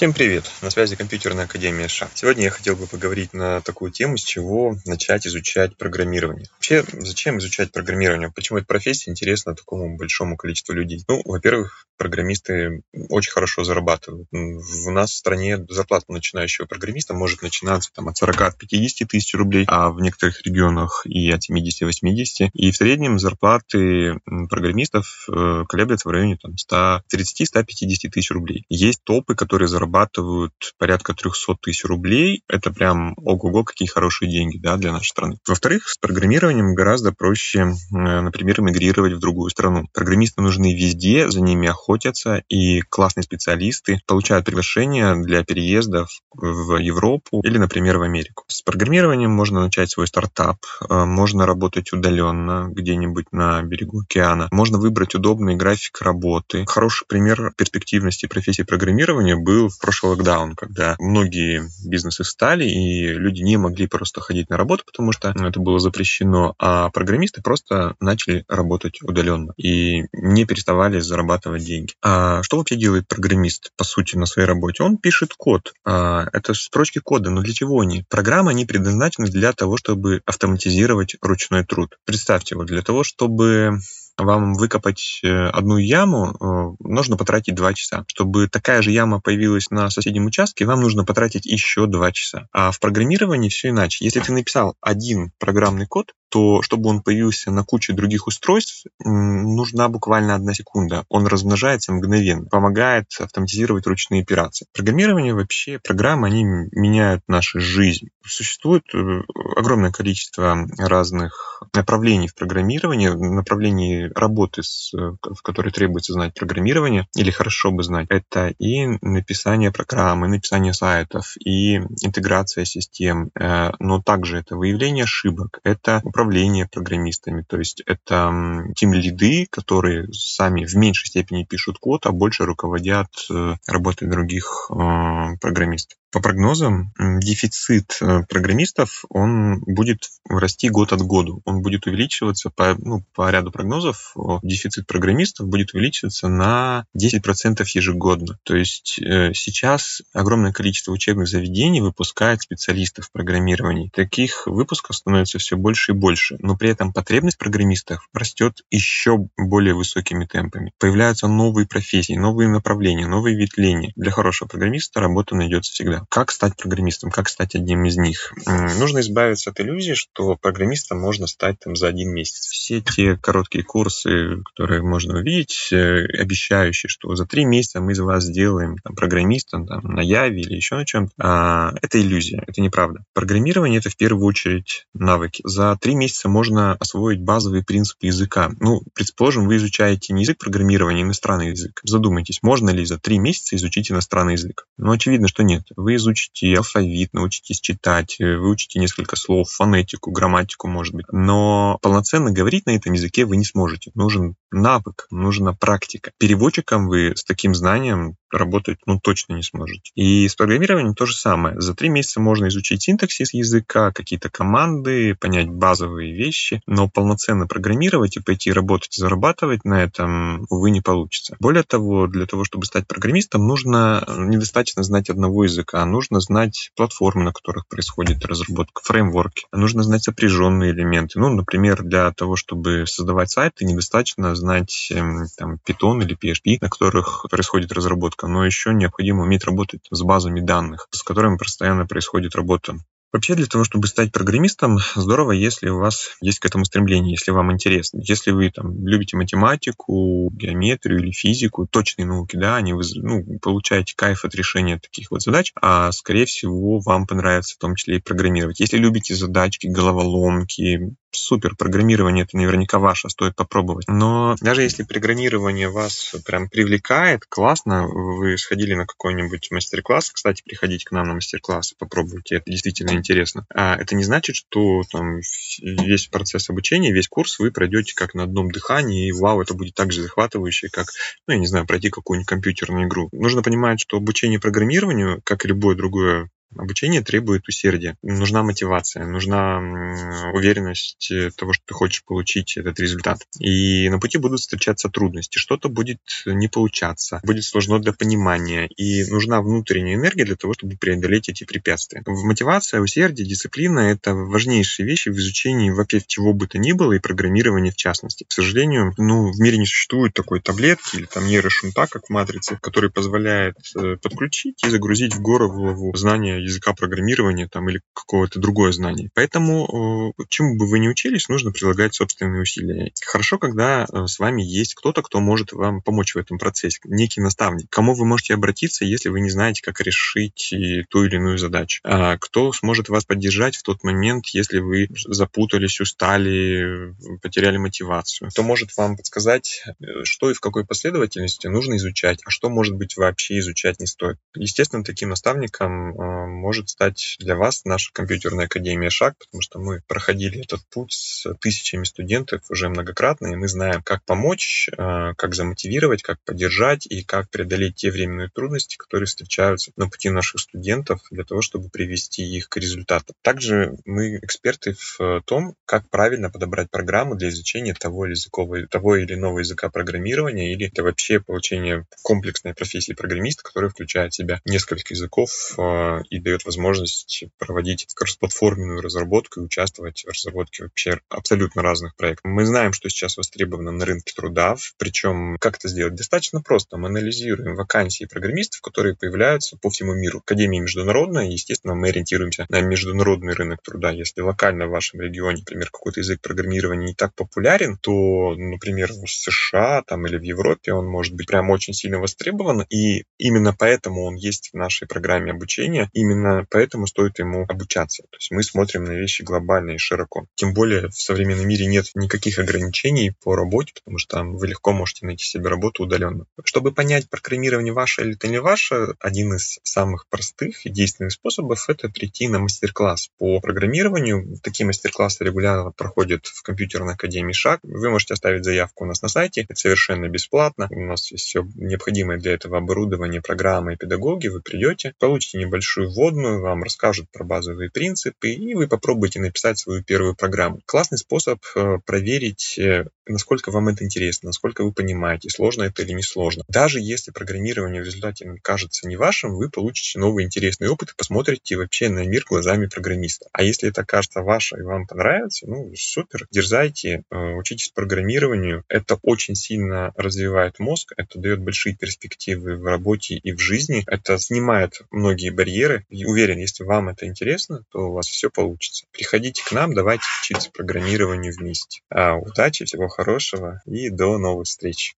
Всем привет! На связи компьютерная академия США. Сегодня я хотел бы поговорить на такую тему, с чего начать изучать программирование. Вообще, зачем изучать программирование? Почему эта профессия интересна такому большому количеству людей? Ну, во-первых, программисты очень хорошо зарабатывают. В нас в стране зарплата начинающего программиста может начинаться там, от 40-50 тысяч рублей, а в некоторых регионах и от 70-80. И в среднем зарплаты программистов э, колеблются в районе там, 130-150 тысяч рублей. Есть топы, которые зарабатывают порядка 300 тысяч рублей. Это прям ого-го, какие хорошие деньги да, для нашей страны. Во-вторых, с программированием гораздо проще, э, например, мигрировать в другую страну. Программисты нужны везде, за ними охотятся, и классные специалисты получают приглашения для переездов в Европу или, например, в Америку. С программированием можно начать свой стартап, э, можно работать удаленно где-нибудь на берегу океана, можно выбрать удобный график работы. Хороший пример перспективности профессии программирования был прошлый локдаун, когда многие бизнесы встали, и люди не могли просто ходить на работу, потому что ну, это было запрещено, а программисты просто начали работать удаленно и не переставали зарабатывать деньги. А что вообще делает программист, по сути, на своей работе? Он пишет код. А, это строчки кода, но для чего они? Программы, они предназначены для того, чтобы автоматизировать ручной труд. Представьте, вот для того, чтобы вам выкопать э, одну яму, э, нужно потратить 2 часа. Чтобы такая же яма появилась на соседнем участке, вам нужно потратить еще 2 часа. А в программировании все иначе. Если ты написал один программный код, то чтобы он появился на куче других устройств, нужна буквально одна секунда. Он размножается мгновенно, помогает автоматизировать ручные операции. Программирование вообще, программы, они меняют нашу жизнь. Существует э, огромное количество разных направлений в программировании, направлений работы, с, в которой требуется знать программирование, или хорошо бы знать. Это и написание программы, написание сайтов, и интеграция систем, э, но также это выявление ошибок, это программистами. То есть это тим лиды, которые сами в меньшей степени пишут код, а больше руководят э, работой других э, программистов. По прогнозам, дефицит э, программистов, он будет расти год от года. Он будет увеличиваться по, ну, по ряду прогнозов. Дефицит программистов будет увеличиваться на 10% ежегодно. То есть э, сейчас огромное количество учебных заведений выпускает специалистов в программировании. Таких выпусков становится все больше и больше. Но при этом потребность программистов растет еще более высокими темпами. Появляются новые профессии, новые направления, новые ветвления. Для хорошего программиста работа найдется всегда. Как стать программистом? Как стать одним из них? Нужно избавиться от иллюзии, что программистом можно стать там за один месяц. Все те короткие курсы, которые можно увидеть, э, обещающие, что за три месяца мы из вас сделаем там, программистом там, на Яве или еще на чем-то, а, это иллюзия, это неправда. Программирование — это в первую очередь навыки. За три месяца можно освоить базовые принципы языка. Ну, предположим, вы изучаете не язык программирования, а иностранный язык. Задумайтесь, можно ли за три месяца изучить иностранный язык? Ну, очевидно, что нет. Вы вы изучите алфавит, научитесь читать, э, выучите несколько слов, фонетику, грамматику, может быть. Но полноценно говорить на этом языке вы не сможете. Нужен навык, нужна практика. Переводчиком вы с таким знанием работать ну, точно не сможете. И с программированием то же самое. За три месяца можно изучить синтаксис языка, какие-то команды, понять базовые вещи, но полноценно программировать и пойти работать зарабатывать на этом, увы, не получится. Более того, для того, чтобы стать программистом, нужно недостаточно знать одного языка, нужно знать платформы, на которых происходит разработка, фреймворки, нужно знать сопряженные элементы. Ну, например, для того, чтобы создавать сайты, недостаточно знать эм, там, Python или PHP, на которых происходит разработка разработка, но еще необходимо уметь работать с базами данных, с которыми постоянно происходит работа. Вообще, для того, чтобы стать программистом, здорово, если у вас есть к этому стремление, если вам интересно. Если вы там, любите математику, геометрию или физику, точные науки, да, они вы ну, получаете кайф от решения таких вот задач, а, скорее всего, вам понравится в том числе и программировать. Если любите задачки, головоломки, супер, программирование это наверняка ваше, стоит попробовать. Но даже если программирование вас прям привлекает, классно, вы сходили на какой-нибудь мастер-класс, кстати, приходите к нам на мастер-класс, попробуйте, это действительно интересно. А это не значит, что там весь процесс обучения, весь курс вы пройдете как на одном дыхании, и вау, это будет так же захватывающе, как, ну, я не знаю, пройти какую-нибудь компьютерную игру. Нужно понимать, что обучение программированию, как и любое другое Обучение требует усердия, нужна мотивация, нужна уверенность того, что ты хочешь получить этот результат. И на пути будут встречаться трудности, что-то будет не получаться, будет сложно для понимания, и нужна внутренняя энергия для того, чтобы преодолеть эти препятствия. Мотивация, усердие, дисциплина — это важнейшие вещи в изучении вообще чего бы то ни было, и программирования в частности. К сожалению, ну, в мире не существует такой таблетки или там нейрошунта, как в матрице, который позволяет э, подключить и загрузить в голову знания языка программирования там, или какого-то другое знание. Поэтому, э, чему бы вы ни учились, нужно прилагать собственные усилия. Хорошо, когда э, с вами есть кто-то, кто может вам помочь в этом процессе, некий наставник, кому вы можете обратиться, если вы не знаете, как решить ту или иную задачу. А кто сможет вас поддержать в тот момент, если вы запутались, устали, потеряли мотивацию. Кто может вам подсказать, э, что и в какой последовательности нужно изучать, а что, может быть, вообще изучать не стоит. Естественно, таким наставником может стать для вас наша компьютерная академия «Шаг», потому что мы проходили этот путь с тысячами студентов уже многократно, и мы знаем, как помочь, э, как замотивировать, как поддержать и как преодолеть те временные трудности, которые встречаются на пути наших студентов для того, чтобы привести их к результату. Также мы эксперты в том, как правильно подобрать программу для изучения того или, языкового, того или иного языка программирования или это вообще получение комплексной профессии программиста, которая включает в себя несколько языков э, и дает возможность проводить кроссплатформенную разработку и участвовать в разработке вообще абсолютно разных проектов. Мы знаем, что сейчас востребовано на рынке труда, причем как это сделать? Достаточно просто. Мы анализируем вакансии программистов, которые появляются по всему миру. Академия международная, естественно, мы ориентируемся на международный рынок труда. Если локально в вашем регионе, например, какой-то язык программирования не так популярен, то, например, в США там, или в Европе он может быть прям очень сильно востребован, и именно поэтому он есть в нашей программе обучения. Именно поэтому стоит ему обучаться. То есть мы смотрим на вещи глобально и широко. Тем более в современном мире нет никаких ограничений по работе, потому что там вы легко можете найти себе работу удаленно. Чтобы понять, программирование ваше или это не ваше, один из самых простых и действенных способов — это прийти на мастер-класс по программированию. Такие мастер-классы регулярно проходят в компьютерной академии ШАГ. Вы можете оставить заявку у нас на сайте. Это совершенно бесплатно. У нас есть все необходимое для этого оборудование, программы и педагоги. Вы придете, получите небольшую вводную, вам расскажут про базовые принципы, и вы попробуйте написать свою первую программу. Классный способ э, проверить, э, насколько вам это интересно, насколько вы понимаете, сложно это или не сложно. Даже если программирование в результате кажется не вашим, вы получите новый интересный опыт и посмотрите вообще на мир глазами программиста. А если это кажется ваше и вам понравится, ну, супер, дерзайте, э, учитесь программированию. Это очень сильно развивает мозг, это дает большие перспективы в работе и в жизни. Это снимает многие барьеры. И уверен, если вам это интересно, то у вас все получится. Приходите к нам, давайте учиться программированию вместе. А, удачи, всего хорошего и до новых встреч.